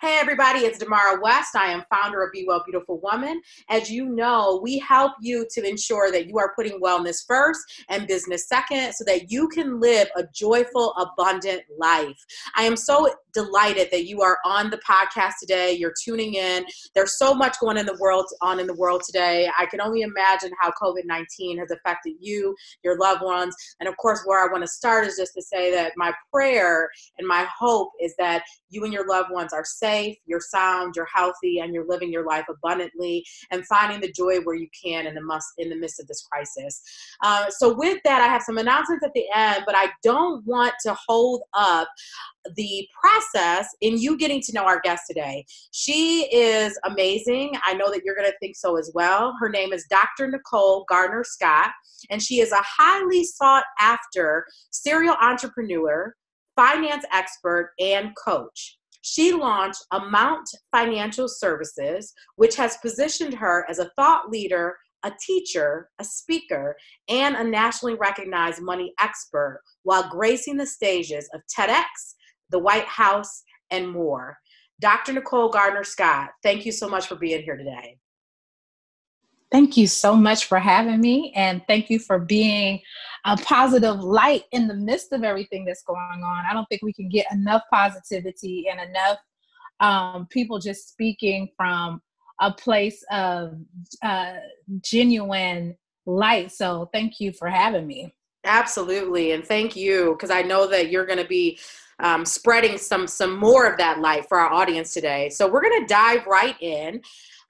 Hey, everybody, it's Damara West. I am founder of Be Well Beautiful Woman. As you know, we help you to ensure that you are putting wellness first and business second so that you can live a joyful, abundant life. I am so delighted that you are on the podcast today. You're tuning in. There's so much going in the world on in the world today. I can only imagine how COVID-19 has affected you, your loved ones, and of course, where I want to start is just to say that my prayer and my hope is that you and your loved ones are safe, you're sound, you're healthy, and you're living your life abundantly and finding the joy where you can in the must in the midst of this crisis. Uh, so with that, I have some announcements at the end, but I don't want to hold up the process in you getting to know our guest today. She is amazing. I know that you're going to think so as well. Her name is Dr. Nicole Garner Scott, and she is a highly sought after serial entrepreneur, finance expert, and coach. She launched Amount Financial Services, which has positioned her as a thought leader, a teacher, a speaker, and a nationally recognized money expert while gracing the stages of TEDx, the White House, and more. Dr. Nicole Garner Scott, thank you so much for being here today. Thank you so much for having me, and thank you for being a positive light in the midst of everything that's going on. I don't think we can get enough positivity and enough um, people just speaking from a place of uh, genuine light. So, thank you for having me. Absolutely, and thank you because I know that you're going to be um, spreading some some more of that light for our audience today. So we're going to dive right in.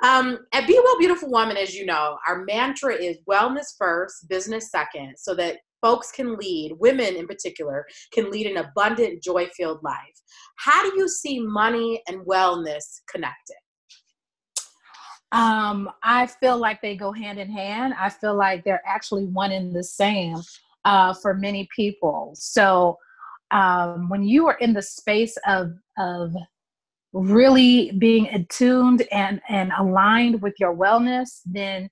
Um, at Be Well Beautiful Woman, as you know, our mantra is wellness first, business second, so that folks can lead, women in particular, can lead an abundant, joy filled life. How do you see money and wellness connected? Um, I feel like they go hand in hand. I feel like they're actually one and the same uh, for many people. So um, when you are in the space of of really being attuned and and aligned with your wellness then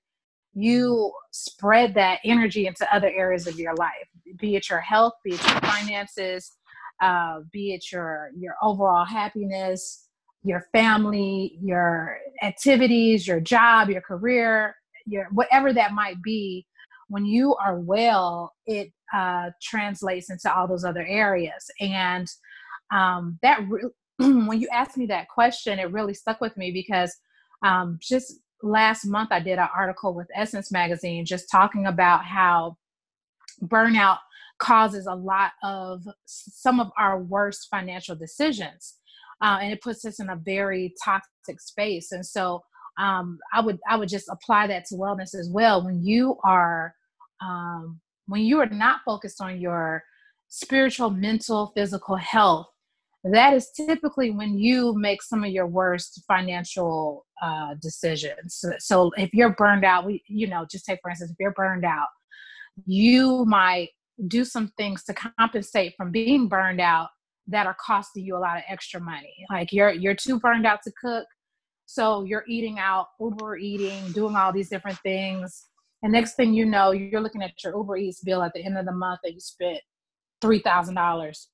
you spread that energy into other areas of your life be it your health be it your finances uh, be it your your overall happiness your family your activities your job your career your whatever that might be when you are well it uh, translates into all those other areas. And um, that re- when you asked me that question, it really stuck with me because um, just last month I did an article with Essence Magazine just talking about how burnout causes a lot of some of our worst financial decisions. Uh, and it puts us in a very toxic space. And so um, I would I would just apply that to wellness as well. When you are um, when you are not focused on your spiritual, mental, physical health, that is typically when you make some of your worst financial uh, decisions. So, so, if you're burned out, we, you know, just take for instance, if you're burned out, you might do some things to compensate from being burned out that are costing you a lot of extra money. Like you're you're too burned out to cook, so you're eating out, Uber eating, doing all these different things. And next thing you know, you're looking at your Uber Eats bill at the end of the month that you spent three thousand dollars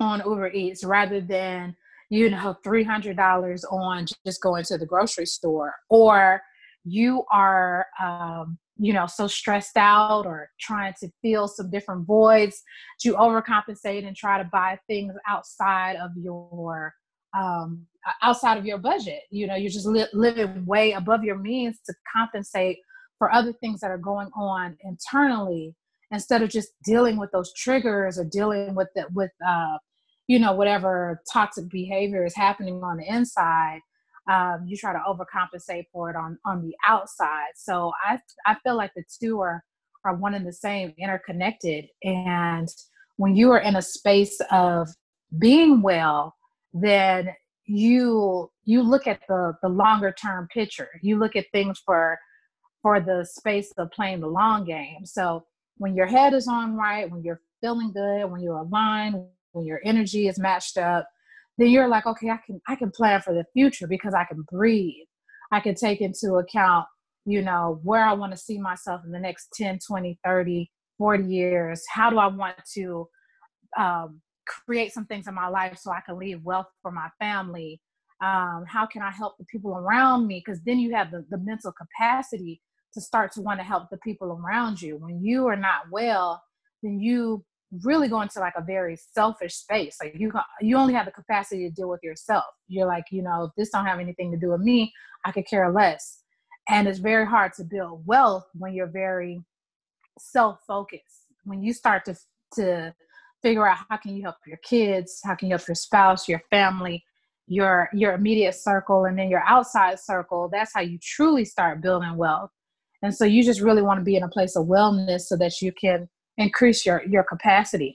on Uber Eats rather than you know $300 on just going to the grocery store or you are um, you know so stressed out or trying to fill some different voids you overcompensate and try to buy things outside of your um, outside of your budget. You know you're just li- living way above your means to compensate for other things that are going on internally instead of just dealing with those triggers or dealing with the, with uh, you know whatever toxic behavior is happening on the inside um, you try to overcompensate for it on on the outside. So i i feel like the two are are one and the same interconnected. And when you are in a space of being well then you you look at the the longer term picture. You look at things for for the space of playing the long game. So when your head is on right when you're feeling good when you're aligned when your energy is matched up then you're like okay i can i can plan for the future because i can breathe. I can take into account you know where i want to see myself in the next 10 20 30 40 years. How do i want to um, create some things in my life so i can leave wealth for my family? Um, how can i help the people around me? Because then you have the, the mental capacity to start to want to help the people around you. When you are not well then you really go into like a very selfish space. Like you you only have the capacity to deal with yourself. You're like you know if this don't have anything to do with me. I could care less. And it's very hard to build wealth when you're very self-focused. When you start to to figure out how can you help your kids how can you help your spouse your family your your immediate circle and then your outside circle that's how you truly start building wealth. And so you just really want to be in a place of wellness so that you can increase your your capacity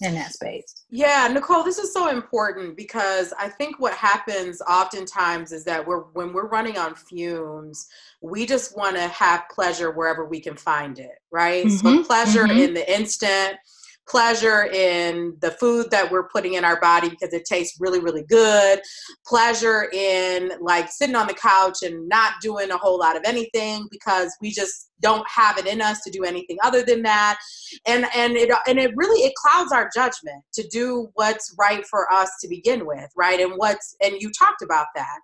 in that space. Yeah, Nicole, this is so important because I think what happens oftentimes is that we're when we're running on fumes, we just want to have pleasure wherever we can find it, right? Mm-hmm. So pleasure mm-hmm. in the instant, pleasure in the food that we're putting in our body because it tastes really really good. Pleasure in like sitting on the couch and not doing a whole lot of anything because we just don't have it in us to do anything other than that. And and it and it really it clouds our judgment to do what's right for us to begin with right? And what's and you talked about that.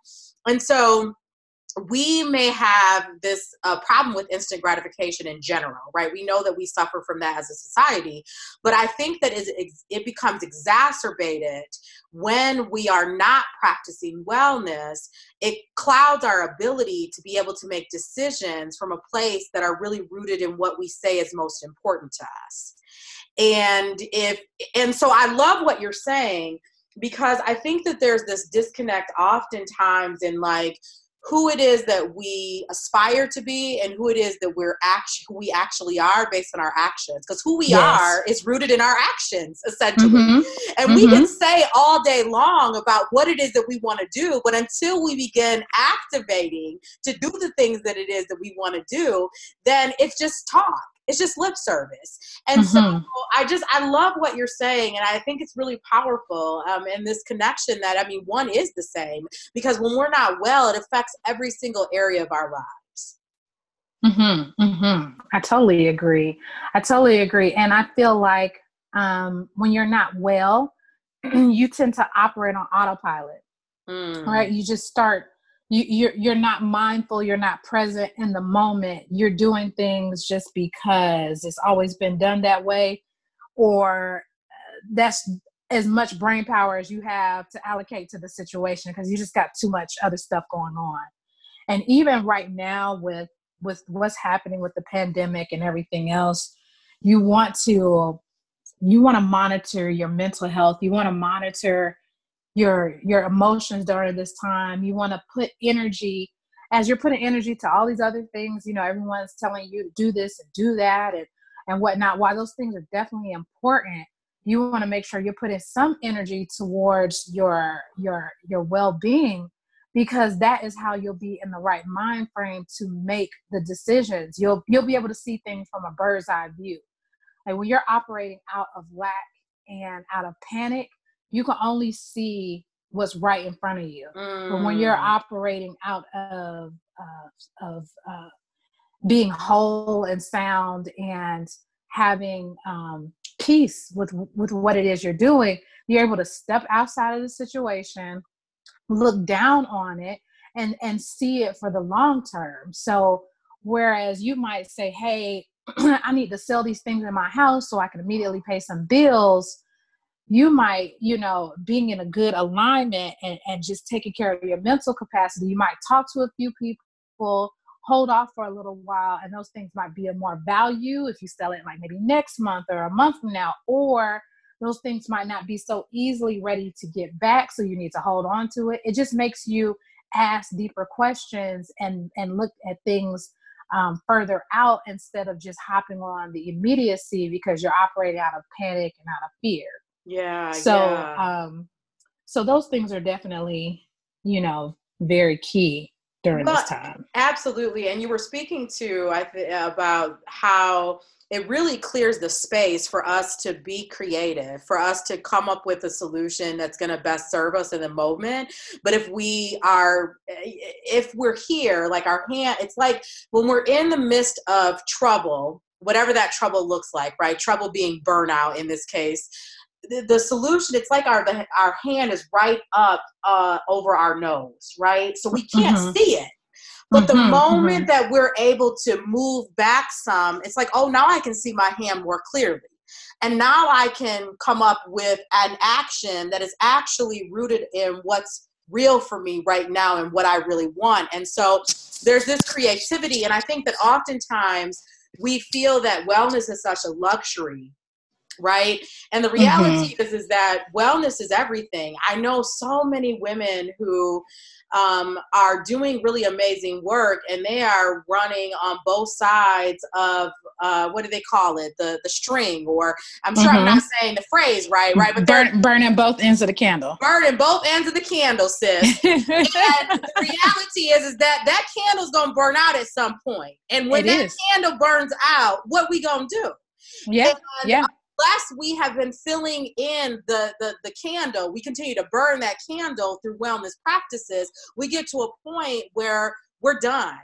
And so we may have this uh, problem with instant gratification in general, right? We know that we suffer from that as a society, but I think that it becomes exacerbated when we are not practicing wellness. It clouds our ability to be able to make decisions from a place that are really rooted in what we say is most important to us. And if and so I love what you're saying because I think that there's this disconnect oftentimes in like who it is that we aspire to be and who it is that we're actually who we actually are based on our actions because who we yes. are is rooted in our actions essentially mm-hmm. and mm-hmm. we can say all day long about what it is that we want to do but until we begin activating to do the things that it is that we want to do then it's just talk it's just lip service and mm-hmm. so i just i love what you're saying and i think it's really powerful um, and this connection that i mean one is the same because when we're not well it affects every single area of our lives mm-hmm, mm-hmm. i totally agree i totally agree and i feel like um, when you're not well you tend to operate on autopilot mm. right you just start you, you're you're not mindful you're not present in the moment. You're doing things just because it's always been done that way or uh, that's as much brain power as you have to allocate to the situation because you just got too much other stuff going on. And even right now with with what's happening with the pandemic and everything else you want to you want to monitor your mental health. You want to monitor your your emotions during this time. You want to put energy as you're putting energy to all these other things you know everyone's telling you to do this and do that and and whatnot. While those things are definitely important you want to make sure you're putting some energy towards your your your well-being because that is how you'll be in the right mind frame to make the decisions. You'll you'll be able to see things from a bird's eye view. Like when you're operating out of lack and out of panic you can only see what's right in front of you. Mm. But when you're mm. operating out of uh, of uh, being whole and sound and having um, peace with with what it is you're doing, you're able to step outside of the situation, look down on it, and and see it for the long term. So whereas you might say, "Hey, I need to sell these things in my house so I can immediately pay some bills." You might, you know, being in a good alignment and, and just taking care of your mental capacity, you might talk to a few people, hold off for a little while, and those things might be of more value if you sell it like maybe next month or a month from now, or those things might not be so easily ready to get back, so you need to hold on to it. It just makes you ask deeper questions and and look at things um, further out instead of just hopping on the immediacy because you're operating out of panic and out of fear. Yeah. So yeah. um so those things are definitely, you know, very key during this time. Absolutely. And you were speaking to I th- about how it really clears the space for us to be creative, for us to come up with a solution that's going to best serve us in the moment. But if we are, if we're here, like our hand, it's like when we're in the midst of trouble, whatever that trouble looks like, right? Trouble being burnout in this case the, the solution it's like our the, our hand is right up uh, over our nose right so we can't mm-hmm. see it but the mm-hmm, moment mm-hmm. that we're able to move back some it's like oh now i can see my hand more clearly and now i can come up with an action that is actually rooted in what's real for me right now and what i really want and so there's this creativity and i think that oftentimes we feel that wellness is such a luxury right? And the reality mm-hmm. is is that wellness is everything. I know so many women who um, are doing really amazing work and they are running on both sides of uh, what do they call it? The the string or i'm sure mm-hmm. i'm not saying the phrase right right but Burn, burning both ends of the candle. Burning both ends of the candle sis. And the reality is is that that candle's gonna burn out at some point. And when it that is. candle burns out what we gonna do? Yeah and, yeah unless we have been filling in the, the, the candle, we continue to burn that candle through wellness practices, we get to a point where we're done.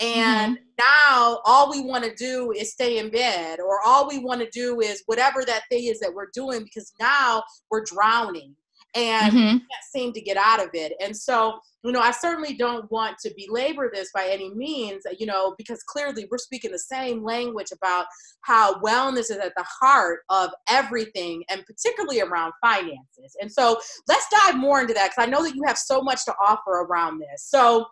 And mm-hmm. now all we want to do is stay in bed, or all we want to do is whatever that thing is that we're doing because now we're drowning and mm-hmm. can't seem to get out of it. And so, you know, I certainly don't want to belabor this by any means, you know, because clearly we're speaking the same language about how wellness is at the heart of everything and particularly around finances. And so let's dive more into that because I know that you have so much to offer around this. So,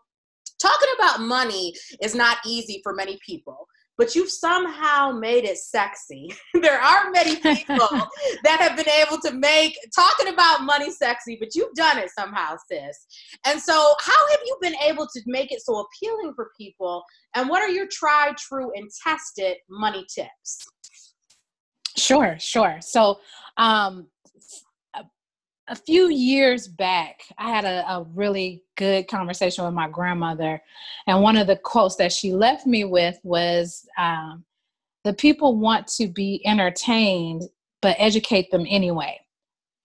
talking about money is not easy for many people but you've somehow made it sexy. there aren't many people that have been able to make talking about money sexy, but you've done it somehow, sis. And so, how have you been able to make it so appealing for people? And what are your tried, true, and tested money tips? Sure, sure. So, um, a few years back, I had a, a, really good conversation with my grandmother. And one of the quotes that she left me with was um, The people want to be entertained, but educate them anyway.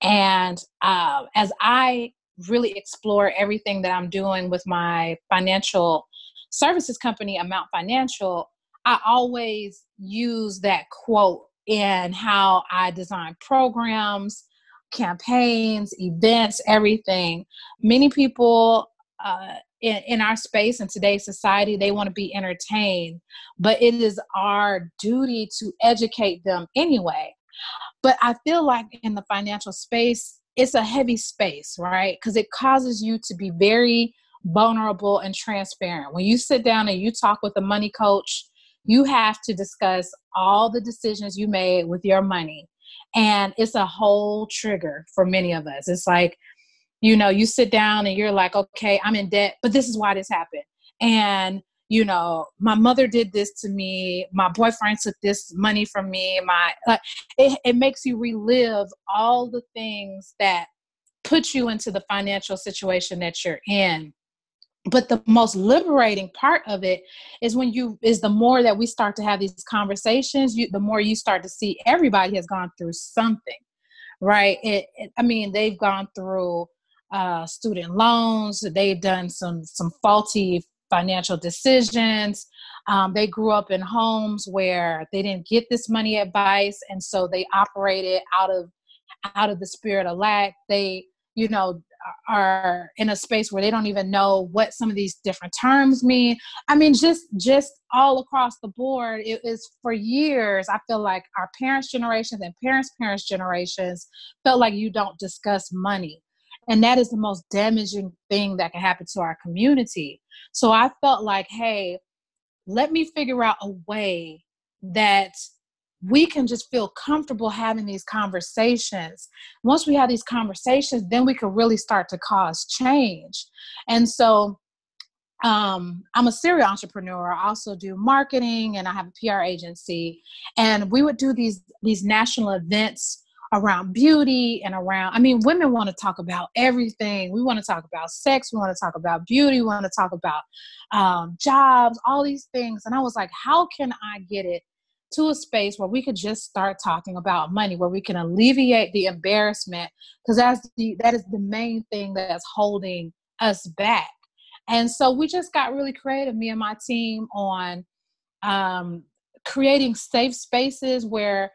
And uh, as I really explore everything that I'm doing with my financial services company, Amount Financial, I always use that quote in how I design programs campaigns, events, everything. Many people uh, in, in our space in today's society, they want to be entertained, but it is our duty to educate them anyway. But I feel like in the financial space, it's a heavy space, right? Because it causes you to be very vulnerable and transparent. When you sit down and you talk with a money coach, you have to discuss all the decisions you made with your money and it's a whole trigger for many of us. It's like, you know, you sit down and you're like, okay, I'm in debt, but this is why this happened. And, you know, my mother did this to me. My boyfriend took this money from me. My, uh, it, it makes you relive all the things that put you into the financial situation that you're in but the most liberating part of it is when you is the more that we start to have these conversations you the more you start to see everybody has gone through something right? It, it, i mean they've gone through uh, student loans they've done some some faulty financial decisions. Um, they grew up in homes where they didn't get this money advice and so they operated out of out of the spirit of lack. They you know are in a space where they don't even know what some of these different terms mean. I mean just just all across the board it is for years i feel like our parents generations and parents parents generations felt like you don't discuss money. And that is the most damaging thing that can happen to our community. So i felt like hey let me figure out a way that we can just feel comfortable having these conversations. Once we have these conversations, then we can really start to cause change. And so um, I'm a serial entrepreneur. I also do marketing and I have a PR agency. And we would do these these national events around beauty and around i mean women want to talk about everything we want to talk about sex we want to talk about beauty we want to talk about um, jobs all these things and i was like how can i get it to a space where we could just start talking about money, where we can alleviate the embarrassment, because that's the that is the main thing that's holding us back. And so we just got really creative, me and my team, on um, creating safe spaces where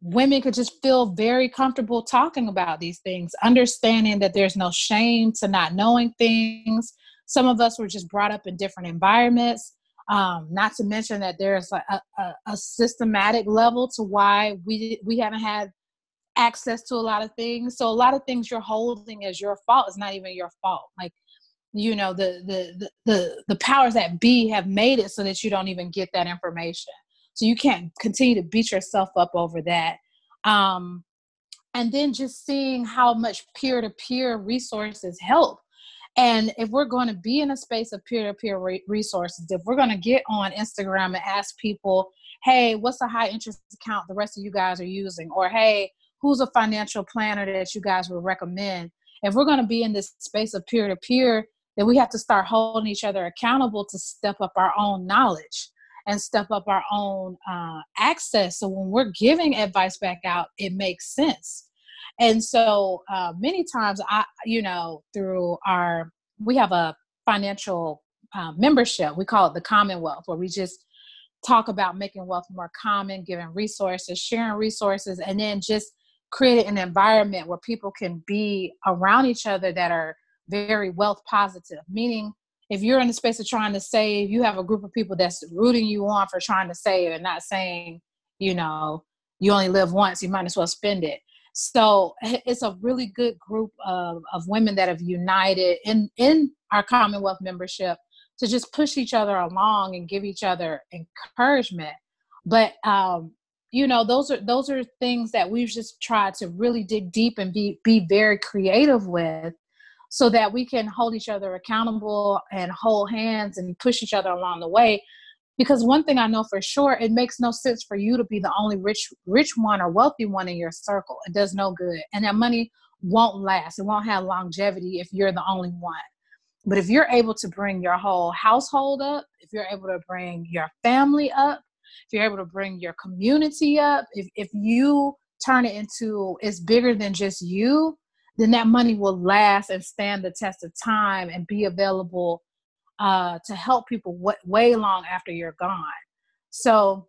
women could just feel very comfortable talking about these things, understanding that there's no shame to not knowing things. Some of us were just brought up in different environments. Um, not to mention that there's a, a, a systematic level to why we we haven't had access to a lot of things. So a lot of things you're holding as your fault is not even your fault. Like you know the the the the powers that be have made it so that you don't even get that information so you can't continue to beat yourself up over that um and then just seeing how much peer-to-peer resources help and if we're going to be in a space of peer-to-peer resources if we're going to get on instagram and ask people hey what's a high interest account the rest of you guys are using or hey who's a financial planner that you guys would recommend if we're going to be in this space of peer-to-peer then we have to start holding each other accountable to step up our own knowledge and step up our own uh, access. So when we're giving advice back out, it makes sense. And so uh, many times, I, you know, through our, we have a financial uh, membership. We call it the Commonwealth, where we just talk about making wealth more common, giving resources, sharing resources, and then just creating an environment where people can be around each other that are very wealth positive, meaning if you're in the space of trying to save, you have a group of people that's rooting you on for trying to save and not saying, you know, you only live once, you might as well spend it. So it's a really good group of, of women that have united in, in our Commonwealth membership to just push each other along and give each other encouragement. But um, you know, those are those are things that we've just tried to really dig deep and be be very creative with so that we can hold each other accountable and hold hands and push each other along the way because one thing i know for sure it makes no sense for you to be the only rich rich one or wealthy one in your circle. It does no good. And that money won't last. It won't have longevity if you're the only one. But if you're able to bring your whole household up if you're able to bring your family up if you're able to bring your community up if, if you turn it into it's bigger than just you then that money will last and stand the test of time and be available uh, to help people w- way long after you're gone. So,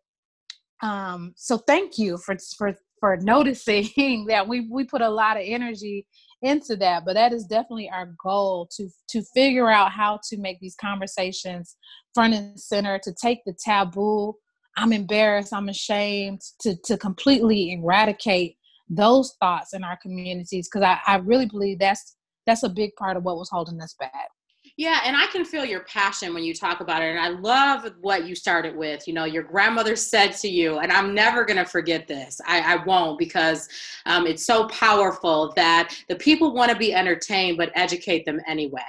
um, so thank you for for for noticing that we we put a lot of energy into that but that is definitely our goal to to figure out how to make these conversations front and center to take the taboo i'm embarrassed i'm ashamed to to completely eradicate those thoughts in our communities because I, I really believe that's that's a big part of what was holding us back. Yeah, and I can feel your passion when you talk about it. And I love what you started with. You know, your grandmother said to you, and I'm never going to forget this. I, I won't because um, it's so powerful that the people want to be entertained, but educate them anyway.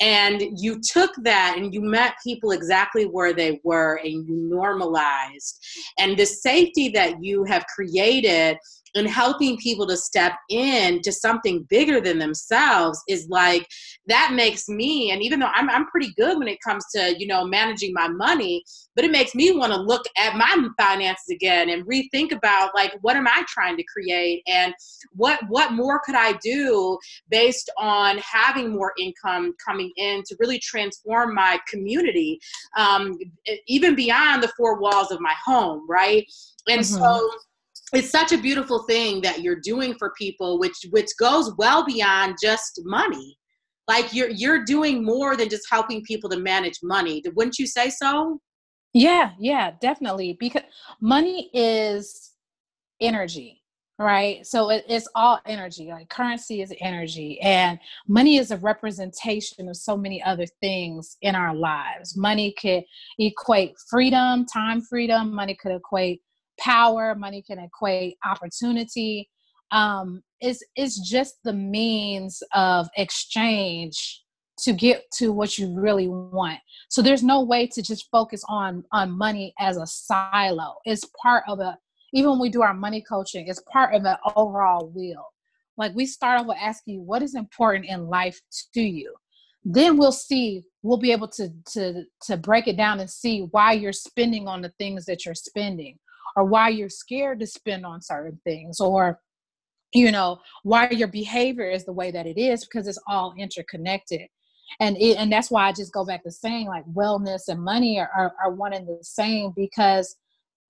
And you took that and you met people exactly where they were and you normalized. And the safety that you have created and helping people to step in to something bigger than themselves is like that makes me and even though I'm, I'm pretty good when it comes to you know managing my money but it makes me want to look at my finances again and rethink about like what am i trying to create and what what more could i do based on having more income coming in to really transform my community um, even beyond the four walls of my home right and mm-hmm. so it's such a beautiful thing that you're doing for people which which goes well beyond just money. Like you're you're doing more than just helping people to manage money. Wouldn't you say so? Yeah yeah definitely because money is energy right? So it, it's all energy like currency is energy and money is a representation of so many other things in our lives. Money could equate freedom time freedom money could equate power money can equate opportunity. Um, it's, is just the means of exchange to get to what you really want. So there's no way to just focus on on money as a silo. It's part of a even when we do our money coaching it's part of an overall wheel. Like we start off with asking you what is important in life to you? Then we'll see we'll be able to to to break it down and see why you're spending on the things that you're spending or why you're scared to spend on certain things or you know why your behavior is the way that it is because it's all interconnected. And it, and that's why i just go back to saying like wellness and money are, are, are one and the same because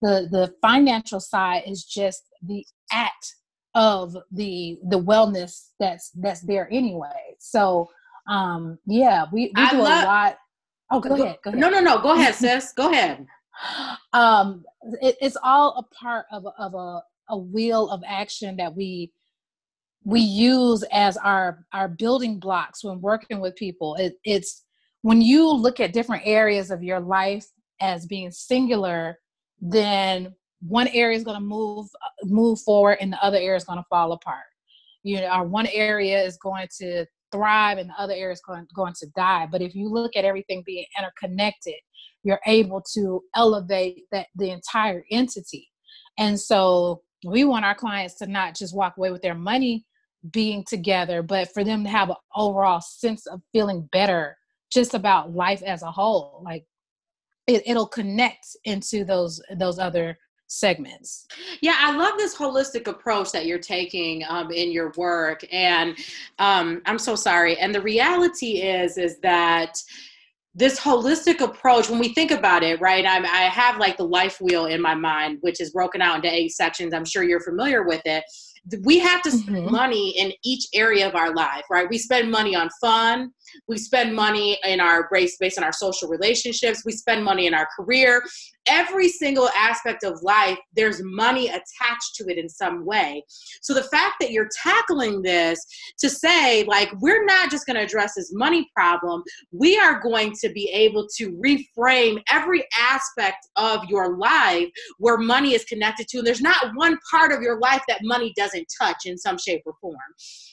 the the financial side is just the act of the the wellness that's that's there anyway. So um yeah we, we do love, a lot. Oh go, go, ahead go ahead no no no go ahead sis. Go ahead um it, it's all a part of, of a, a wheel of action that we we use as our our building blocks when working with people. It, it's when you look at different areas of your life as being singular then one area is going to move uh, move forward and the other area is going to fall apart. You know our one area is going to thrive and the other area is going, going to die. But if you look at everything being interconnected you're able to elevate that the entire entity. And so we want our clients to not just walk away with their money being together but for them to have an overall sense of feeling better just about life as a whole. Like it, it'll connect into those those other segments. Yeah, I love this holistic approach that you're taking um, in your work, and um, I'm so sorry. And the reality is, is that this holistic approach when we think about it right I'm, i have like the life wheel in my mind which is broken out into eight sections i'm sure you're familiar with it we have to spend mm-hmm. money in each area of our life, right? We spend money on fun. We spend money in our race based on our social relationships. We spend money in our career. Every single aspect of life, there's money attached to it in some way. So the fact that you're tackling this to say, like, we're not just going to address this money problem, we are going to be able to reframe every aspect of your life where money is connected to. And there's not one part of your life that money doesn't touch in some shape or form.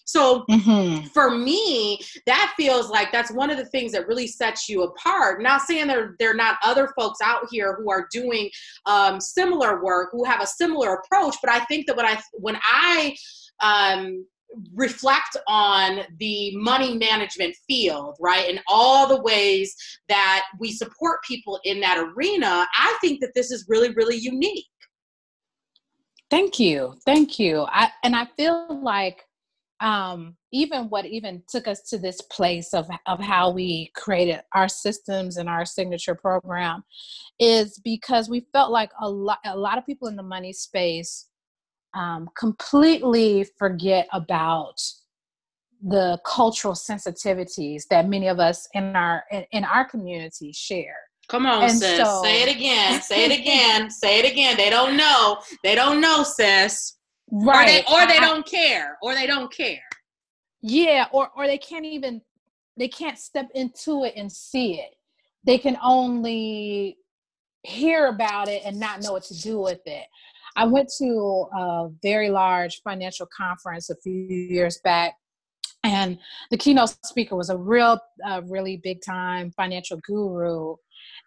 So mm-hmm. for me, that feels like that's one of the things that really sets you apart. Not saying there there are not other folks out here who are doing um, similar work, who have a similar approach, but I think that when I when I um, reflect on the money management field, right? And all the ways that we support people in that arena, I think that this is really, really unique. Thank you. Thank you. I, and I feel like um, even what even took us to this place of, of how we created our systems and our signature program is because we felt like a lot, a lot of people in the money space um, completely forget about the cultural sensitivities that many of us in our in, in our community share Come on, and sis. So, say it again. Say it again. say it again. They don't know. They don't know, sis. Right. Or they, or they I, don't care. Or they don't care. Yeah. Or or they can't even. They can't step into it and see it. They can only hear about it and not know what to do with it. I went to a very large financial conference a few years back, and the keynote speaker was a real, uh, really big time financial guru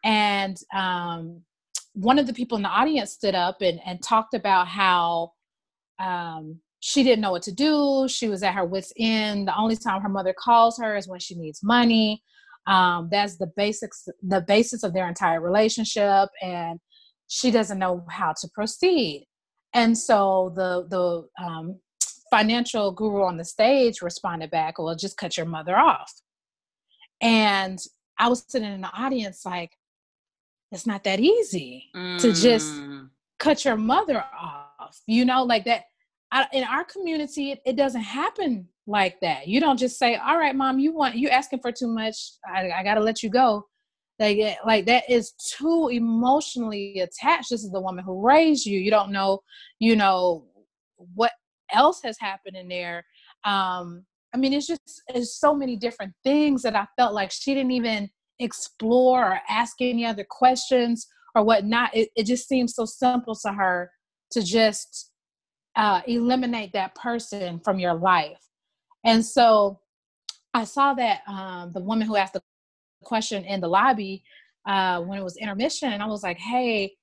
and um, one of the people in the audience stood up and, and talked about how um, she didn't know what to do. She was at her wits' end. The only time her mother calls her is when she needs money. Um, that's the basics, the basis of their entire relationship, and she doesn't know how to proceed. And so the the um, financial guru on the stage responded back, "Well, just cut your mother off." And I was sitting in the audience like, it's not that easy mm. to just mm. cut your mother off you know like that I, in our community it, it, doesn't happen like that. You don't just say all right mom you want you asking for too much. I, I gotta let you go. Like like that is too emotionally attached. This is the woman who raised you. You don't know you know what else has happened in there. Um i mean it's just it's so many different things that i felt like she didn't even explore or ask any other questions or whatnot. It, it just seems so simple to her to just uh, eliminate that person from your life. And so I saw that um, the woman who asked the question in the lobby uh, when it was intermission, and I was like, hey,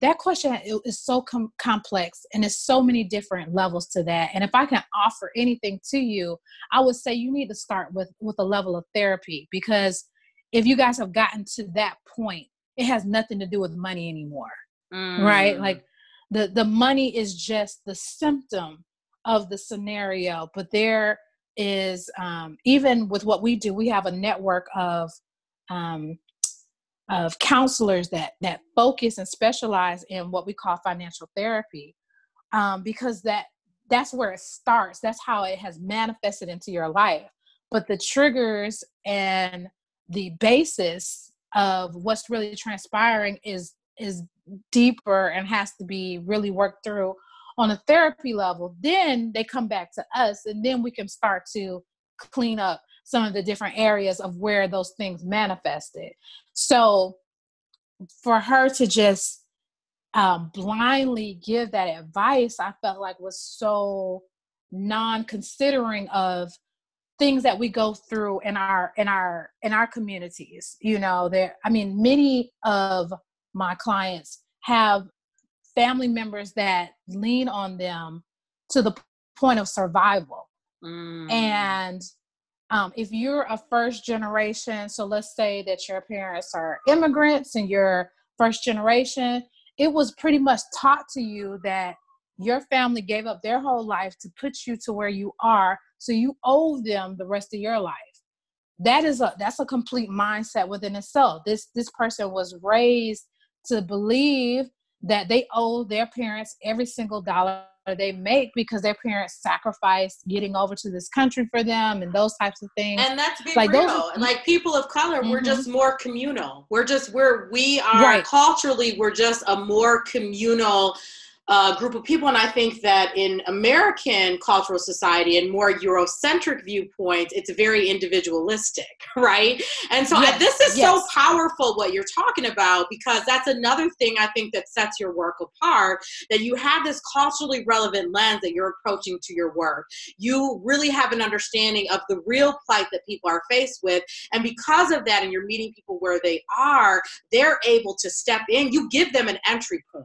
that question is so com- complex and there's so many different levels to that and if i can offer anything to you i would say you need to start with with a level of therapy because if you guys have gotten to that point, it has nothing to do with money anymore. Mm. Right? Like the the money is just the symptom of the scenario, but there is um, even with what we do, we have a network of um, of counselors that that focus and specialize in what we call financial therapy um, because that that's where it starts. That's how it has manifested into your life. But the triggers and the basis of what's really transpiring is is deeper and has to be really worked through on a therapy level then they come back to us and then we can start to clean up some of the different areas of where those things manifested. So for her to just um, blindly give that advice i felt like was so non-considering of things that we go through in our in our in our communities you know there i mean many of my clients have family members that lean on them to the point of survival. Mm. and um, if you're a first generation so let's say that your parents are immigrants and you're first generation it was pretty much taught to you that your family gave up their whole life to put you to where you are so you owe them the rest of your life. That is a that's a complete mindset within itself. This this person was raised to believe that they owe their parents every single dollar they make because their parents sacrificed getting over to this country for them and those types of things. And that's like real. Those, like people of color, mm-hmm. we're just more communal. We're just we're we are right. culturally we're just a more communal uh, group of people. And I think that in American cultural society and more Eurocentric viewpoints, it's very individualistic, right? And so yes. I, this is yes. so powerful what you're talking about because that's another thing I think that sets your work apart that you have this culturally relevant lens that you're approaching to your work. You really have an understanding of the real plight that people are faced with. And because of that, and you're meeting people where they are, they're able to step in. You give them an entry point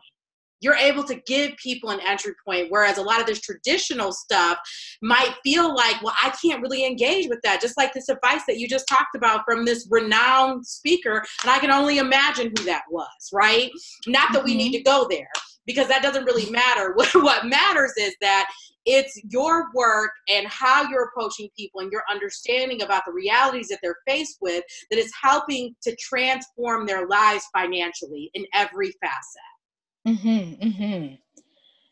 you're able to give people an entry point whereas a lot of this traditional stuff might feel like well i can't really engage with that just like this advice that you just talked about from this renowned speaker and i can only imagine who that was right not that mm-hmm. we need mm-hmm. to go there because that doesn't really matter what, what matters is that it's your work and how you're approaching people and your understanding about the realities that they're faced with that is helping to transform their lives financially in every facet Mm-hmm, mm-hmm.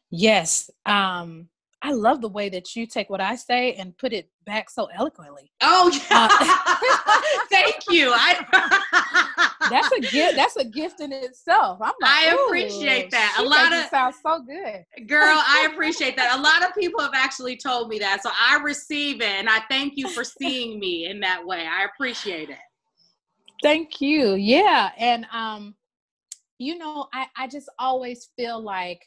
Yes. Um, I love the way that you take what I say and put it back so eloquently. Oh, yeah. uh, thank you. I that's a gift. That's a gift in itself. I'm like, I appreciate that. A lot of sounds so good, girl. I appreciate that. A lot of people have actually told me that, so I receive it, and I thank you for seeing me in that way. I appreciate it. Thank you. Yeah, and um, you know, I, I just always feel like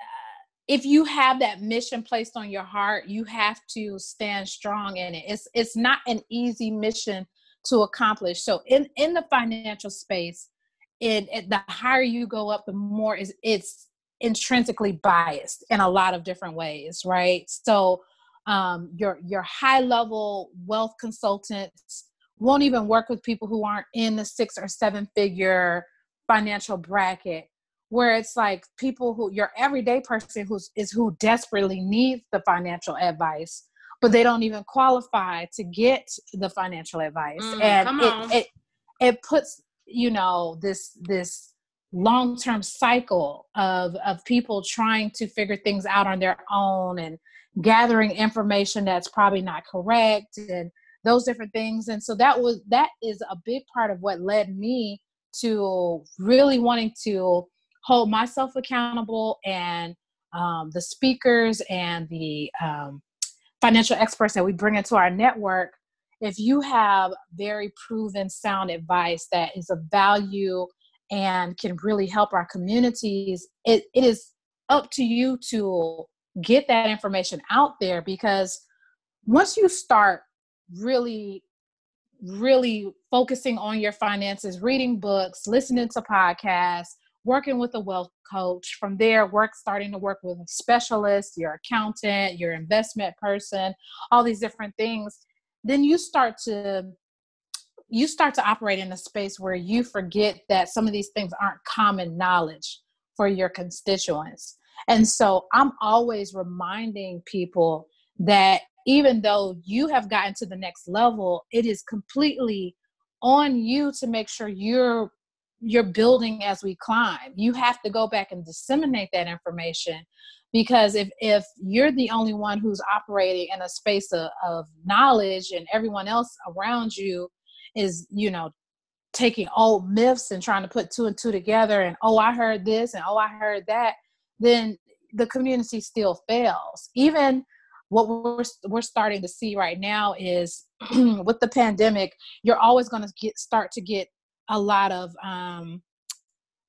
uh, if you have that mission placed on your heart, you have to stand strong in it. It's it's not an easy mission to accomplish. So in in the financial space, it, it the higher you go up, the more is it's intrinsically biased in a lot of different ways, right? So um, your your high level wealth consultants won't even work with people who aren't in the six or seven figure financial bracket where it's like people who your everyday person who's is who desperately needs the financial advice but they don't even qualify to get the financial advice. Mm, and it, it it puts you know this this long-term cycle of of people trying to figure things out on their own and gathering information that's probably not correct and those different things. And so that was that is a big part of what led me to really wanting to hold myself accountable and um, the speakers and the um, financial experts that we bring into our network if you have very proven sound advice that is of value and can really help our communities it, it is up to you to get that information out there because once you start really really focusing on your finances, reading books, listening to podcasts, working with a wealth coach. From there, work starting to work with a specialist, your accountant, your investment person, all these different things. Then you start to you start to operate in a space where you forget that some of these things aren't common knowledge for your constituents. And so I'm always reminding people that even though you have gotten to the next level, it is completely on you to make sure you're you're building as we climb. You have to go back and disseminate that information because if if you're the only one who's operating in a space of, of knowledge and everyone else around you is you know taking old myths and trying to put two and two together and oh i heard this and oh i heard that then the community still fails even what we're we're starting to see right now is with the pandemic you're always going to get start to get a lot of um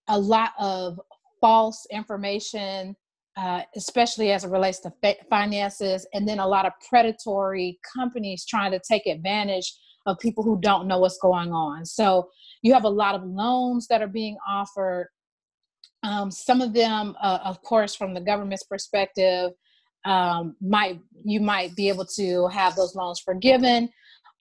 a lot of false information uh, especially as it relates to finances, and then a lot of predatory companies trying to take advantage of people who don't know what's going on. So you have a lot of loans that are being offered. Um, some of them, uh, of course, from the government's perspective, um, might you might be able to have those loans forgiven,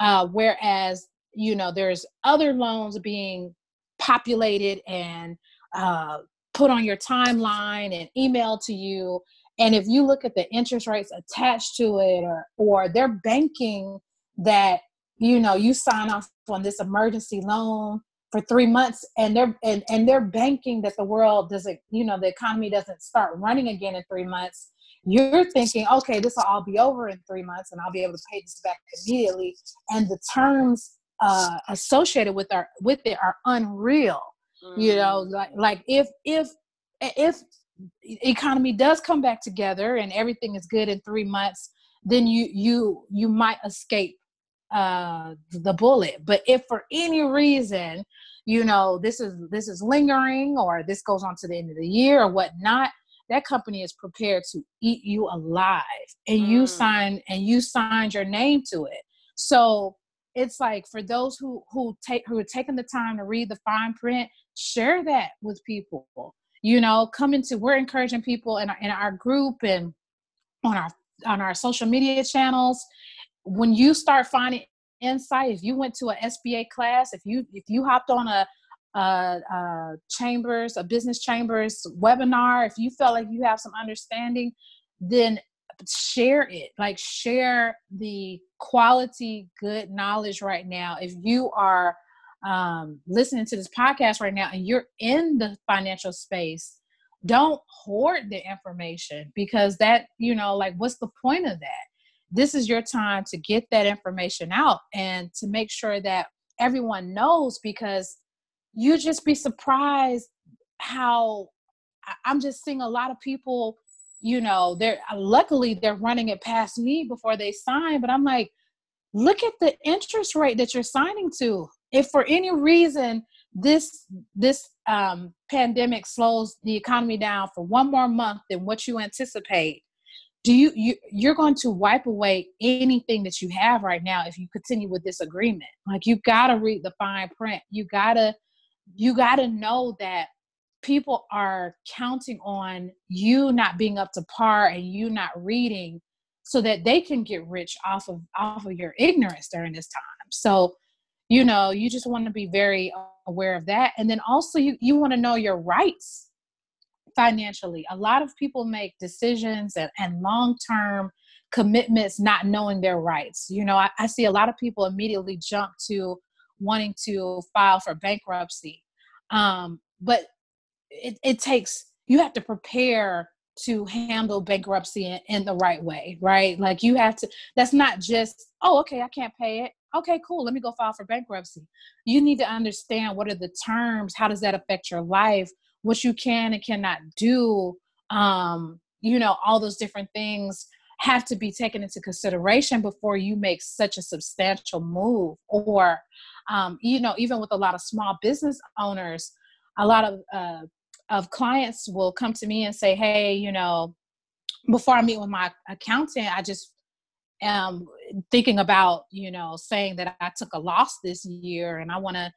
uh, whereas you know there's other loans being populated and uh, put on your timeline and emailed to you. And if you look at the interest rates attached to it or or they're banking that you know you sign off on this emergency loan for three months and they're and, and they're banking that the world doesn't you know the economy doesn't start running again in three months you're thinking okay this will all be over in three months and i'll be able to pay this back immediately and the terms uh, associated with our with it are unreal mm. you know mm. like like if if if economy does come back together and everything is good in three months then you you you might escape uh the bullet but if for any reason you know this is this is lingering or this goes on to the end of the year or whatnot that company is prepared to eat you alive and mm. you sign and you signed your name to it. So it's like for those who who take who are taking the time to read the fine print share that with people. You know come into we're encouraging people in our, in our group and on our on our social media channels. When you start finding insight if you went to a sba class if you if you hopped on a uh, uh, chambers, a business chambers webinar, if you felt like you have some understanding, then share it. Like share the quality, good knowledge right now. If you are um, listening to this podcast right now and you're in the financial space, don't hoard the information because that, you know, like what's the point of that? This is your time to get that information out and to make sure that everyone knows because you just be surprised how I'm just seeing a lot of people, you know, they're luckily they're running it past me before they sign, but I'm like, look at the interest rate that you're signing to. If for any reason this this um, pandemic slows the economy down for one more month than what you anticipate do you, you you're going to wipe away anything that you have right now if you continue with this agreement. Like you got to read the fine print. You got to you got to know that people are counting on you not being up to par and you not reading so that they can get rich off of off of your ignorance during this time. So you know you just want to be very aware of that. And then also you, you want to know your rights financially. A lot of people make decisions and, and long-term commitments not knowing their rights. You know I, I see a lot of people immediately jump to wanting to file for bankruptcy um, but it, it takes you have to prepare to handle bankruptcy in, in, the right way, right? Like you have to, that's not just, oh, okay, I can't pay it okay, cool, let me go file for bankruptcy. You need to understand what are the terms, how does that affect your life, what you can and cannot do. Um, you know, all those different things have to be taken into consideration before you make such a substantial move. Or, um, you know, even with a lot of small business owners, a lot of uh, of clients will come to me and say, "Hey, you know, before I meet with my accountant, I just am thinking about you know saying that i took a loss this year and i want to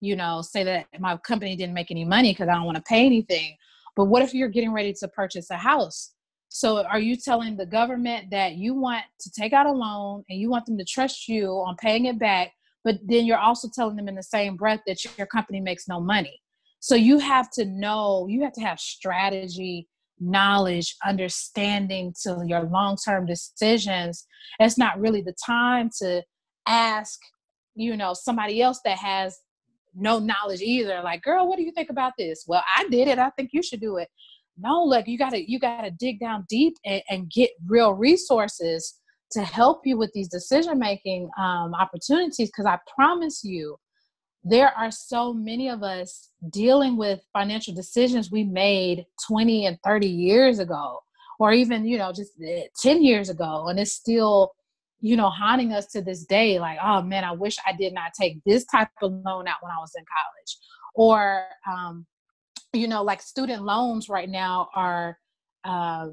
you know say that my company didn't make any money because i don't want to pay anything. But what if you're getting ready to purchase a house? So are you telling the government that you want to take out a loan and you want them to trust you on paying it back but then you're also telling them in the same breath that your company makes no money. So you have to know you have to have strategy knowledge, understanding to your long term decisions, it's not really the time to ask you know somebody else that has no knowledge either like girl what do you think about this? Well i did it. I think you should do it. No like you gotta you gotta dig down deep and, and get real resources to help you with these decision making um, opportunities because i promise you there are so many of us dealing with financial decisions we made 20 and 30 years ago or even you know just eh, 10 years ago and it's still you know haunting us to this day like oh man i wish i did not take this type of loan out when i was in college. Or um, you know like student loans right now are uh,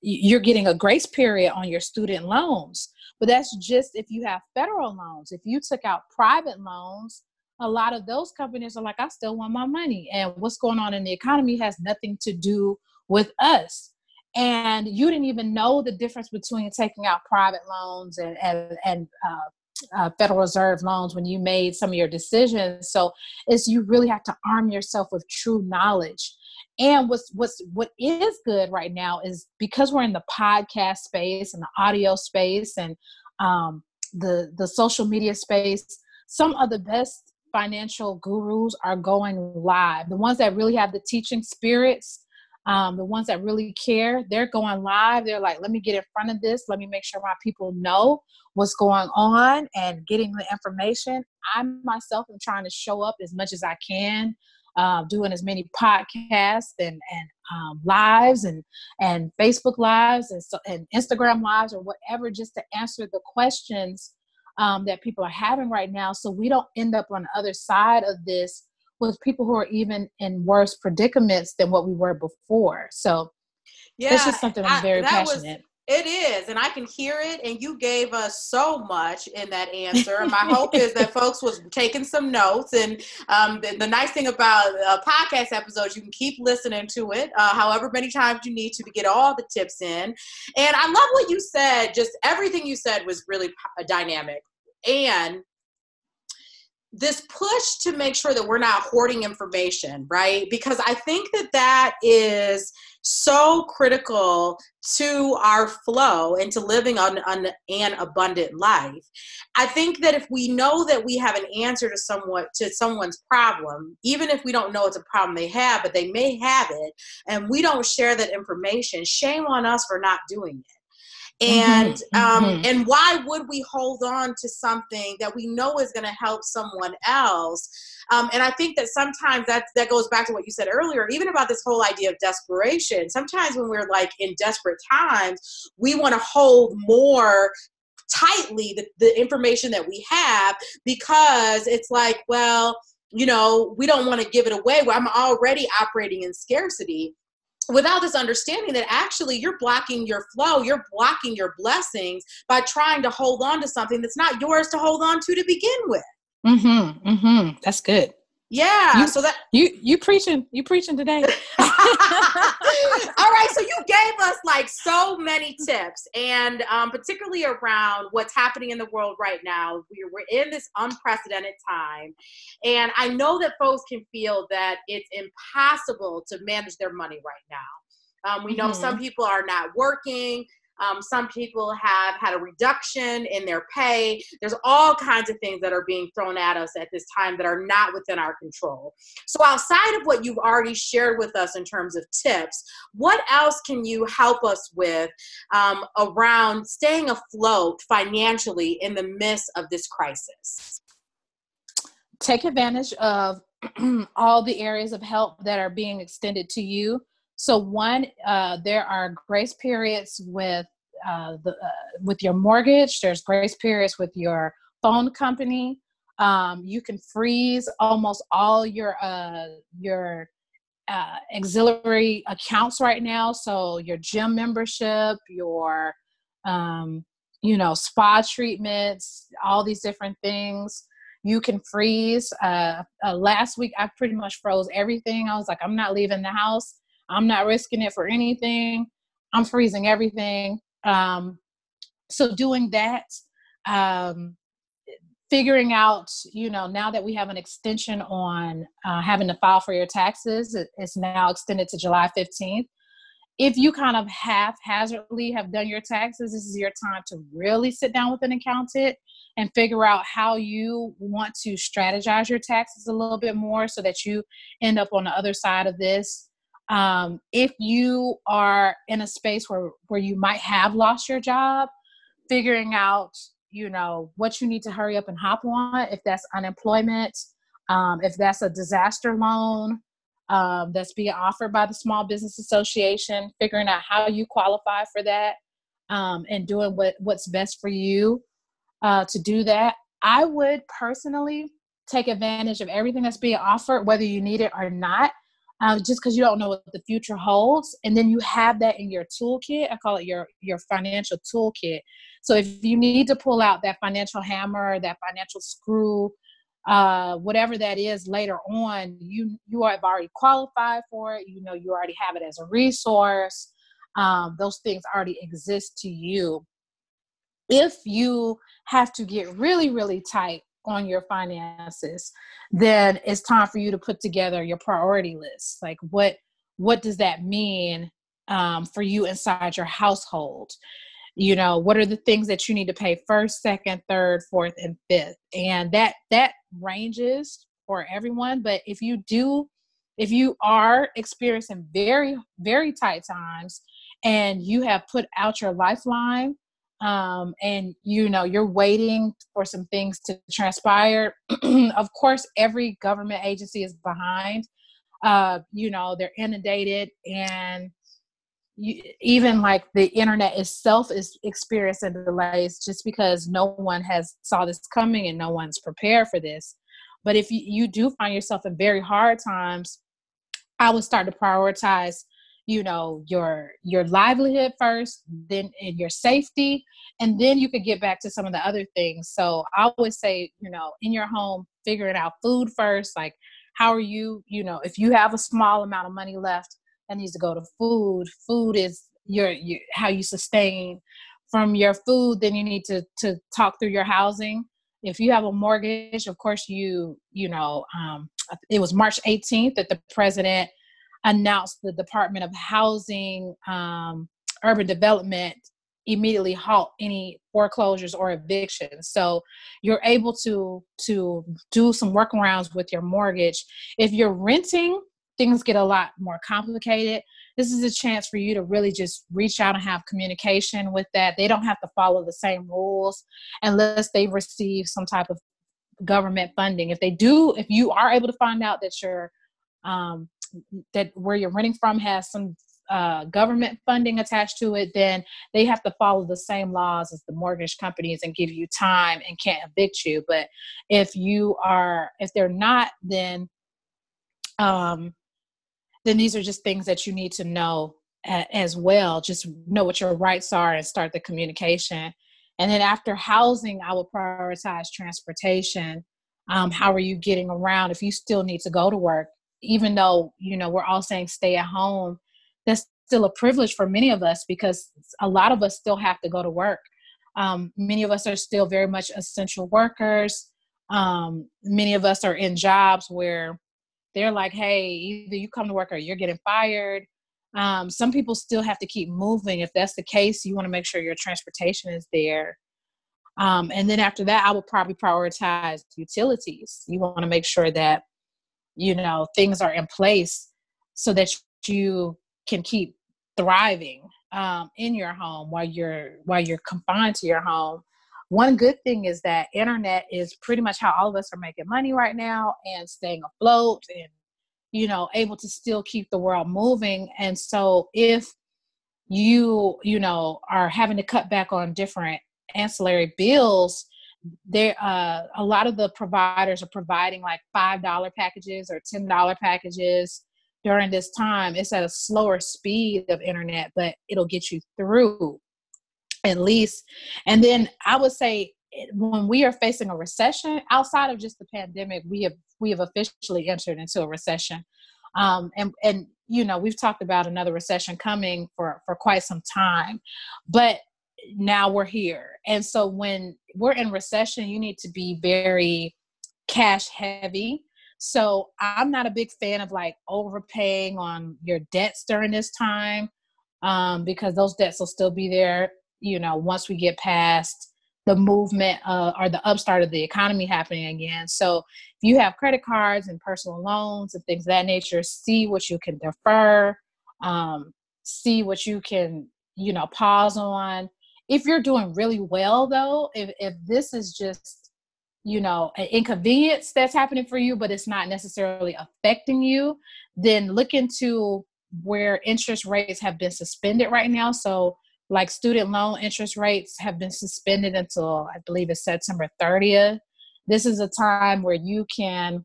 you're getting a grace period on your student loans but that's just if you have federal loans if you took out private loans a lot of those companies are like, I still want my money. And what's going on in the economy has nothing to do with us. And you didn't even know the difference between taking out private loans and, and, and uh, uh, Federal Reserve loans when you made some of your decisions. So it's you really have to arm yourself with true knowledge. And what's what's what is good right now is because we're in the podcast space and the audio space and um, the the social media space. Some of the best financial gurus are going live. The ones that really have the teaching spirits, um, the ones that really care, they're going live. They're like, let me get in front of this. Let me make sure my people know what's going on and getting the information. I myself am trying to show up as much as I can. Uh, doing as many podcasts and and um, lives and and Facebook lives and so, and Instagram lives or whatever, just to answer the questions um, that people are having right now so we don't end up on the other side of this with people who are even in worse predicaments than what we were before. So yeah it's just something i'm very I, passionate. was, it is and i can hear it and you gave us so much in that answer. And my hope is that folks was taking some notes and um, the, the, nice thing about a podcast episodes you can keep listening to it uh, however many times you need to to get all the tips in. And i love what you said just everything you said was really dynamic. And this push to make sure that we're not hoarding information, right? Because I think that that is so critical to our flow and to living on, on, an abundant life. I think that if we know that we have an answer to somewhat to someone's problem, even if we don't know it's a problem they have, but they may have it, and we don't share that information, shame on us for not doing it and mm-hmm, um, mm-hmm. and why would we hold on to something that we know is going to help someone else? Um, and i think that sometimes that that goes back to what you said earlier even about this whole idea of desperation. Sometimes when we're like in desperate times we want to hold more tightly the, the information that we have because it's like well you know we don't want to give it away. Well, i'm already operating in scarcity without this understanding that actually you're blocking your flow, you're blocking your blessings by trying to hold on to something that's not yours to hold on to to begin with. Mm-hmm. Mm-hmm. That's good. Yeah. You, so that you you preaching you preaching today. All right. So you gave us like so many tips, and um, particularly around what's happening in the world right now. We're, we're in this unprecedented time, and I know that folks can feel that it's impossible to manage their money right now. Um, we know mm-hmm. some people are not working. Um, some people have had a reduction in their pay. There's all kinds of things that are being thrown at us at this time that are not within our control. So, outside of what you've already shared with us in terms of tips, what else can you help us with um, around staying afloat financially in the midst of this crisis? Take advantage of all the areas of help that are being extended to you. So one, uh, there are grace periods with uh, the uh, with your mortgage. There's grace periods with your phone company. Um, you can freeze almost all your uh, your uh, auxiliary accounts right now. So your gym membership, your um, you know spa treatments, all these different things you can freeze. Uh, uh, last week, I pretty much froze everything. I was like, I'm not leaving the house. I'm not risking it for anything. I'm freezing everything. Um, so doing that, um, figuring out, you know, now that we have an extension on uh, having to file for your taxes, it's now extended to July 15th. if you kind of haphazardly have done your taxes, this is your time to really sit down with an accountant and figure out how you want to strategize your taxes a little bit more so that you end up on the other side of this. Um, if you are in a space where, where you might have lost your job, figuring out, you know, what you need to hurry up and hop on, if that's unemployment, um, if that's a disaster loan, um, that's being offered by the Small Business Association, figuring out how you qualify for that, um, and doing what, what's best for you uh, to do that. I would personally take advantage of everything that's being offered, whether you need it or not, uh, just because you don't know what the future holds. And then you have that in your toolkit. I call it your your financial toolkit. So if you need to pull out that financial hammer, that financial screw, uh, whatever that is later on, you you have already qualified for it. You know you already have it as a resource. Um, those things already exist to you. If you have to get really really tight on your finances, then it's time for you to put together your priority list. Like what what does that mean um, for you inside your household? you know what are the things that you need to pay first second third fourth and fifth and that that ranges for everyone but if you do if you are experiencing very very tight times and you have put out your lifeline um, and you know you're waiting for some things to transpire. Of course every government agency is behind uh, you know they're inundated and you, even like the internet itself is experiencing delays just because no one has saw this coming and no one's prepared for this. But if you, you do find yourself in very hard times i would start to prioritize you know your your livelihood first then in your safety and then you could get back to some of the other things so i would say you know in your home figuring out food first like how are you you know if you have a small amount of money left that needs to go to food. Food is your, your how you sustain. From your food, then you need to to talk through your housing. If you have a mortgage, of course you you know um, it was March 18th that the president announced the Department of Housing, um, Urban Development immediately halt any foreclosures or evictions. So you're able to to do some workarounds with your mortgage. If you're renting, things get a lot more complicated this is a chance for you to really just reach out and have communication with that they don't have to follow the same rules unless they receive some type of government funding if they do if you are able to find out that your um, that where you're renting from has some uh, government funding attached to it, then they have to follow the same laws as the mortgage companies and give you time and can't evict you. But if you are, if they're not, then um, then these are just things that you need to know as well. Just know what your rights are and start the communication. And then after housing, I would prioritize transportation. Um, how are you getting around if you still need to go to work? Even though, you know, we're all saying stay at home, that's still a privilege for many of us because a lot of us still have to go to work. Um, many of us are still very much essential workers. Um, many of us are in jobs where they're like, hey, either you come to work or you're getting fired. Um, some people still have to keep moving. If that's the case, you want to make sure your transportation is there. Um, and then after that, I would probably prioritize utilities. You want to make sure that you know things are in place so that you can keep thriving um, in your home while you're while you're confined to your home. One good thing is that internet is pretty much how all of us are making money right now and staying afloat and you know able to still keep the world moving. And so if you you know are having to cut back on different ancillary bills there uh, a lot of the providers are providing like five dollar packages or ten dollar packages during this time it's at a slower speed of internet but it'll get you through at least. And then I would say when we are facing a recession outside of just the pandemic, we have we have officially entered into a recession. Um, and and you know we've talked about another recession coming for for quite some time, but now we're here. And so when we're in recession, you need to be very cash heavy. So I'm not a big fan of like overpaying on your debts during this time um, because those debts will still be there. You know, once we get past the movement uh, or the upstart of the economy happening again. So if you have credit cards and personal loans and things of that nature, see what you can defer, um, see what you can, you know, pause on. If you're doing really well though, if, if this is just, you know, an inconvenience that's happening for you, but it's not necessarily affecting you, then look into where interest rates have been suspended right now. So like student loan interest rates have been suspended until I believe it's September 30th. This is a time where you can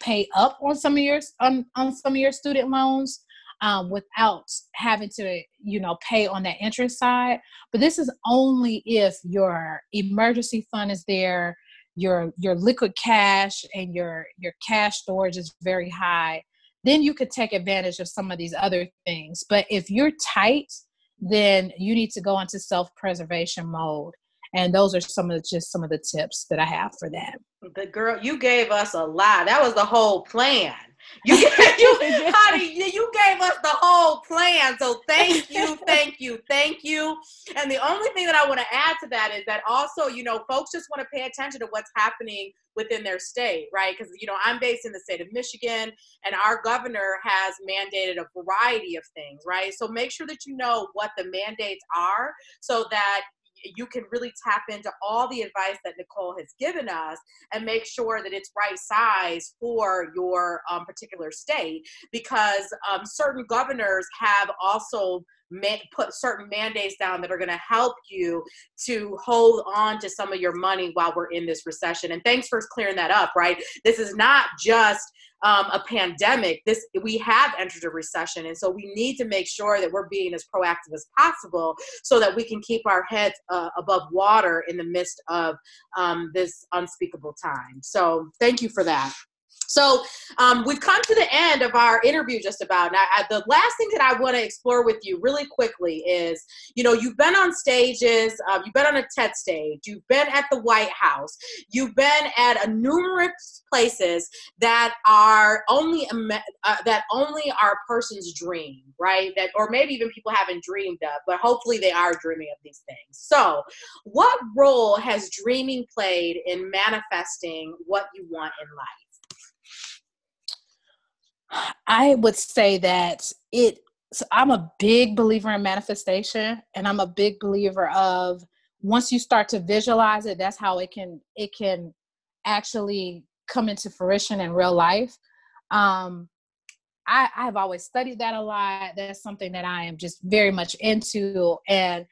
pay up on some of your on, on some of your student loans um, without having to you know pay on that interest side. But this is only if your emergency fund is there, your your liquid cash and your your cash storage is very high. Then you could take advantage of some of these other things. But if you're tight then you need to go into self-preservation mode and those are some of the, just some of the tips that i have for that the girl you gave us a lot that was the whole plan you, you, honey, you gave us the whole plan. So thank you, thank you, thank you. And the only thing that I want to add to that is that also, you know, folks just want to pay attention to what's happening within their state, right? Because, you know, I'm based in the state of Michigan and our governor has mandated a variety of things, right? So make sure that you know what the mandates are so that you can really tap into all the advice that Nicole has given us and make sure that it's right size for your um, particular state because um, certain governors have also man- put certain mandates down that are going to help you to hold on to some of your money while we're in this recession. And thanks for clearing that up, right? This is not just um, a pandemic. This we have entered a recession, and so we need to make sure that we're being as proactive as possible so that we can keep our heads uh, above water in the midst of um, this unspeakable time. So thank you for that. So um, we've come to the end of our interview just about. Now, the last thing that I want to explore with you really quickly is, you know, you've been on stages, uh, you've been on a TED stage, you've been at the White House, you've been at a numerous places that are only uh, that only are a person's dream, right? That or maybe even people haven't dreamed of, but hopefully they are dreaming of these things. So, what role has dreaming played in manifesting what you want in life? I would say that it so I'm a big believer in manifestation and I'm a big believer of once you start to visualize it that's how it can it can actually come into fruition in real life. Um I, I've always studied that a lot. That's something that I am just very much into. And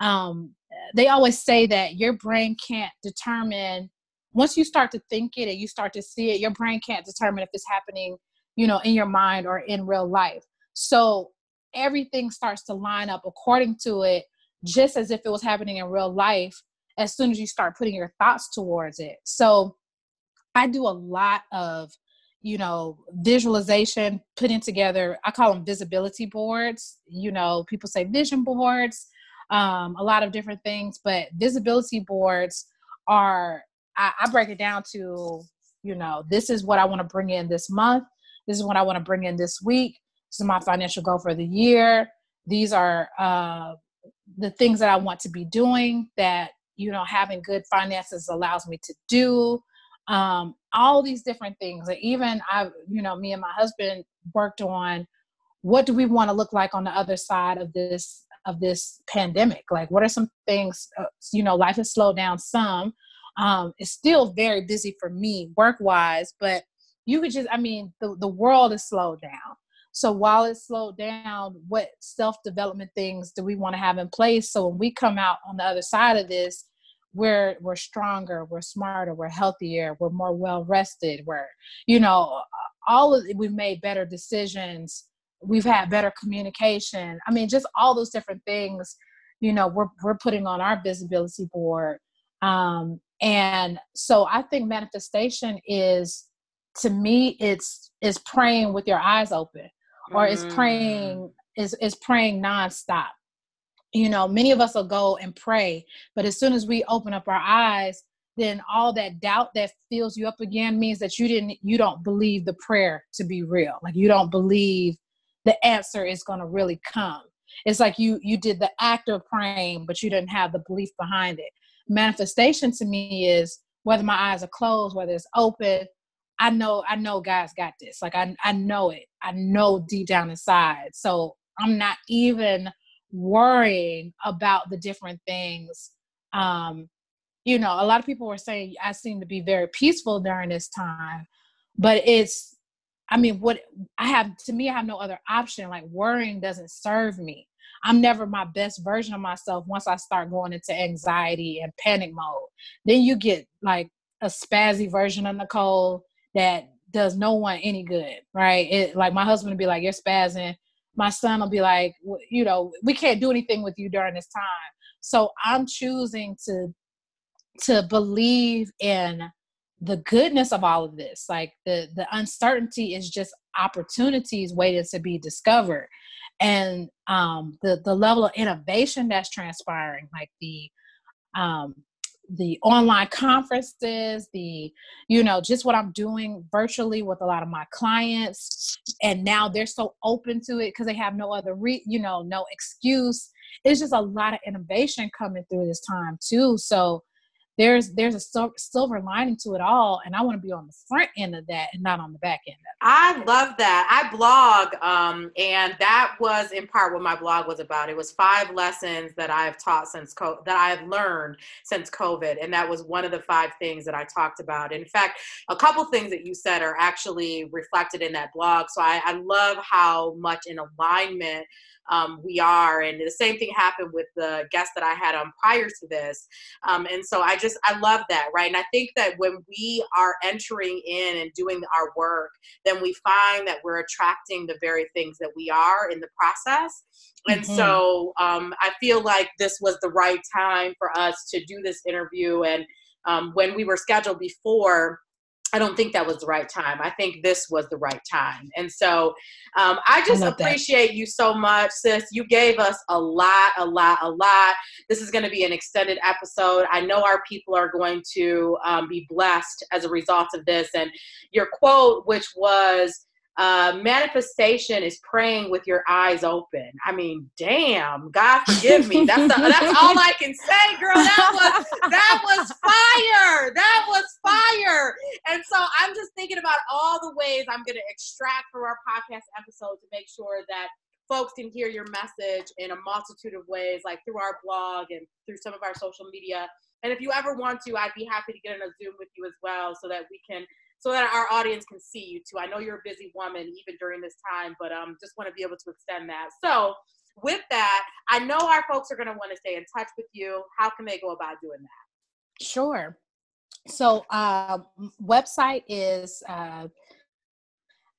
um, they always say that your brain can't determine once you start to think it and you start to see it, your brain can't determine if it's happening you know, in your mind or in real life. So everything starts to line up according to it, just as if it was happening in real life, as soon as you start putting your thoughts towards it. So I do a lot of, you know, visualization, putting together, I call them visibility boards. You know, people say vision boards, um, a lot of different things, but visibility boards are, I, I break it down to, you know, this is what I want to bring in this month this is what I want to bring in this week. This is my financial goal for the year. These are uh, the things that I want to be doing that, you know, having good finances allows me to do. Um, all these different things. Even I, you know, me and my husband worked on what do we want to look like on the other side of this of this pandemic like what are some things uh, you know life has slowed down some um, it's still very busy for me work wise but you could just i mean the, the world is slowed down. So while it's slowed down what self-development things do we want to have in place? So when we come out on the other side of this we're we're stronger we're smarter we're healthier we're more well rested we're you know all of we've made better decisions we've had better communication. I mean just all those different things you know we're, we're putting on our visibility board. Um, and so i think manifestation is to me it's is praying with your eyes open or mm. is praying is is praying nonstop. You know many of us will go and pray but as soon as we open up our eyes then all that doubt that fills you up again means that you didn't you don't believe the prayer to be real. Like you don't believe the answer is going to really come. It's like you you did the act of praying but you didn't have the belief behind it. Manifestation to me is whether my eyes are closed whether it's open i know i know god's got this. Like i, I know it. I know deep down inside. So i'm not even worrying about the different things. Um you know a lot of people were saying i seem to be very peaceful during this time but it's i mean what i have to me i have no other option. Like worrying doesn't serve me. I'm never my best version of myself once i start going into anxiety and panic mode. Then you get like a spazzy version of nicole that does no one any good right? It like my husband would be like you're spazzing. My son will be like you know we can't do anything with you during this time. So i'm choosing to to believe in the goodness of all of this. Like the the uncertainty is just opportunities waiting to be discovered. And um the the level of innovation that's transpiring like the um the online conferences the you know just what i'm doing virtually with a lot of my clients. And now they're so open to it because they have no other re you know no excuse. It's just a lot of innovation coming through this time too. So there's there's a silver lining to it all and i want to be on the front end of that and not on the back end i love that i blog um, and that was in part what my blog was about it was five lessons that i've taught since co- that i've learned since covid and that was one of the five things that i talked about in fact a couple things that you said are actually reflected in that blog so i, I love how much in alignment um, we are. And the same thing happened with the guest that I had on prior to this. Um, and so I just, I love that, right? And I think that when we are entering in and doing our work, then we find that we're attracting the very things that we are in the process. And mm-hmm. so um, I feel like this was the right time for us to do this interview. And um, when we were scheduled before, I don't think that was the right time. I think this was the right time. And so um, I just I appreciate that. you so much, sis. You gave us a lot, a lot, a lot. This is going to be an extended episode. I know our people are going to um, be blessed as a result of this. And your quote, which was, uh, manifestation is praying with your eyes open. I mean, damn, God forgive me. That's that's all I can say, girl. That was that was fire. That was fire. And so I'm just thinking about all the ways I'm going to extract from our podcast episode to make sure that folks can hear your message in a multitude of ways, like through our blog and through some of our social media. And if you ever want to, I'd be happy to get on a Zoom with you as well so that we can so that our audience can see you too. I know you're a busy woman even during this time, but um, just want to be able to extend that. So with that, I know our folks are going to want to stay in touch with you. How can they go about doing that? Sure. So uh, website is uh,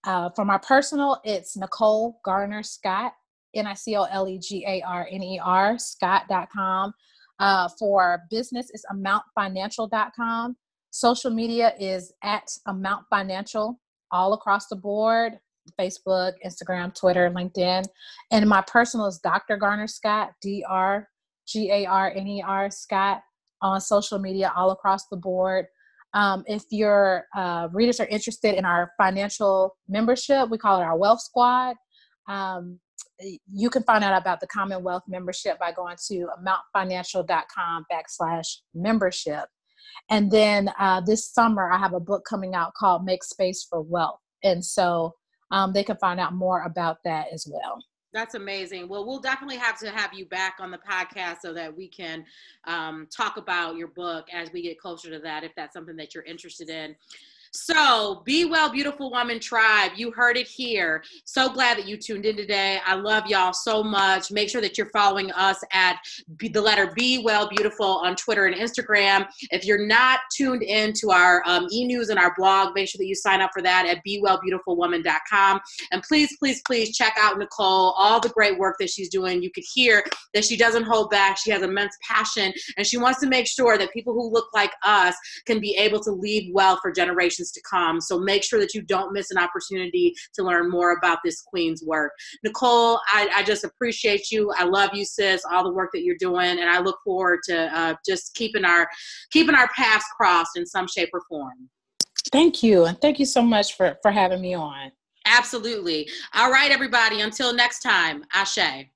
uh, for my personal, it's Nicole Garner Scott, N I C O L E G A R N E R, Scott.com. Uh, for business, it's amountfinancial.com. Social media is at Amount Financial all across the board Facebook, Instagram, Twitter, LinkedIn. And my personal is Dr. Garner Scott, D R G A R N E R Scott on social media all across the board. Um, if your uh, readers are interested in our financial membership, we call it our Wealth Squad. Um, you can find out about the Commonwealth membership by going to amountfinancial.com backslash membership. And then uh, this summer, I have a book coming out called Make Space for Wealth. And so um, they can find out more about that as well. That's amazing. Well, we'll definitely have to have you back on the podcast so that we can um, talk about your book as we get closer to that, if that's something that you're interested in. So, Be Well, Beautiful Woman Tribe, you heard it here. So glad that you tuned in today. I love y'all so much. Make sure that you're following us at the letter Be Well Beautiful on Twitter and Instagram. If you're not tuned in to our um, e news and our blog, make sure that you sign up for that at BeWellBeautifulWoman.com. And please, please, please check out Nicole, all the great work that she's doing. You could hear that she doesn't hold back. She has immense passion, and she wants to make sure that people who look like us can be able to leave well for generations generations to come. So make sure that you don't miss an opportunity to learn more about this queen's work. Nicole, I, I just appreciate you. I love you, sis, all the work that you're doing, and I look forward to uh, just keeping our keeping our paths crossed in some shape or form. Thank you, and thank you so much for for having me on. Absolutely. All right, everybody. Until next time, Ashe.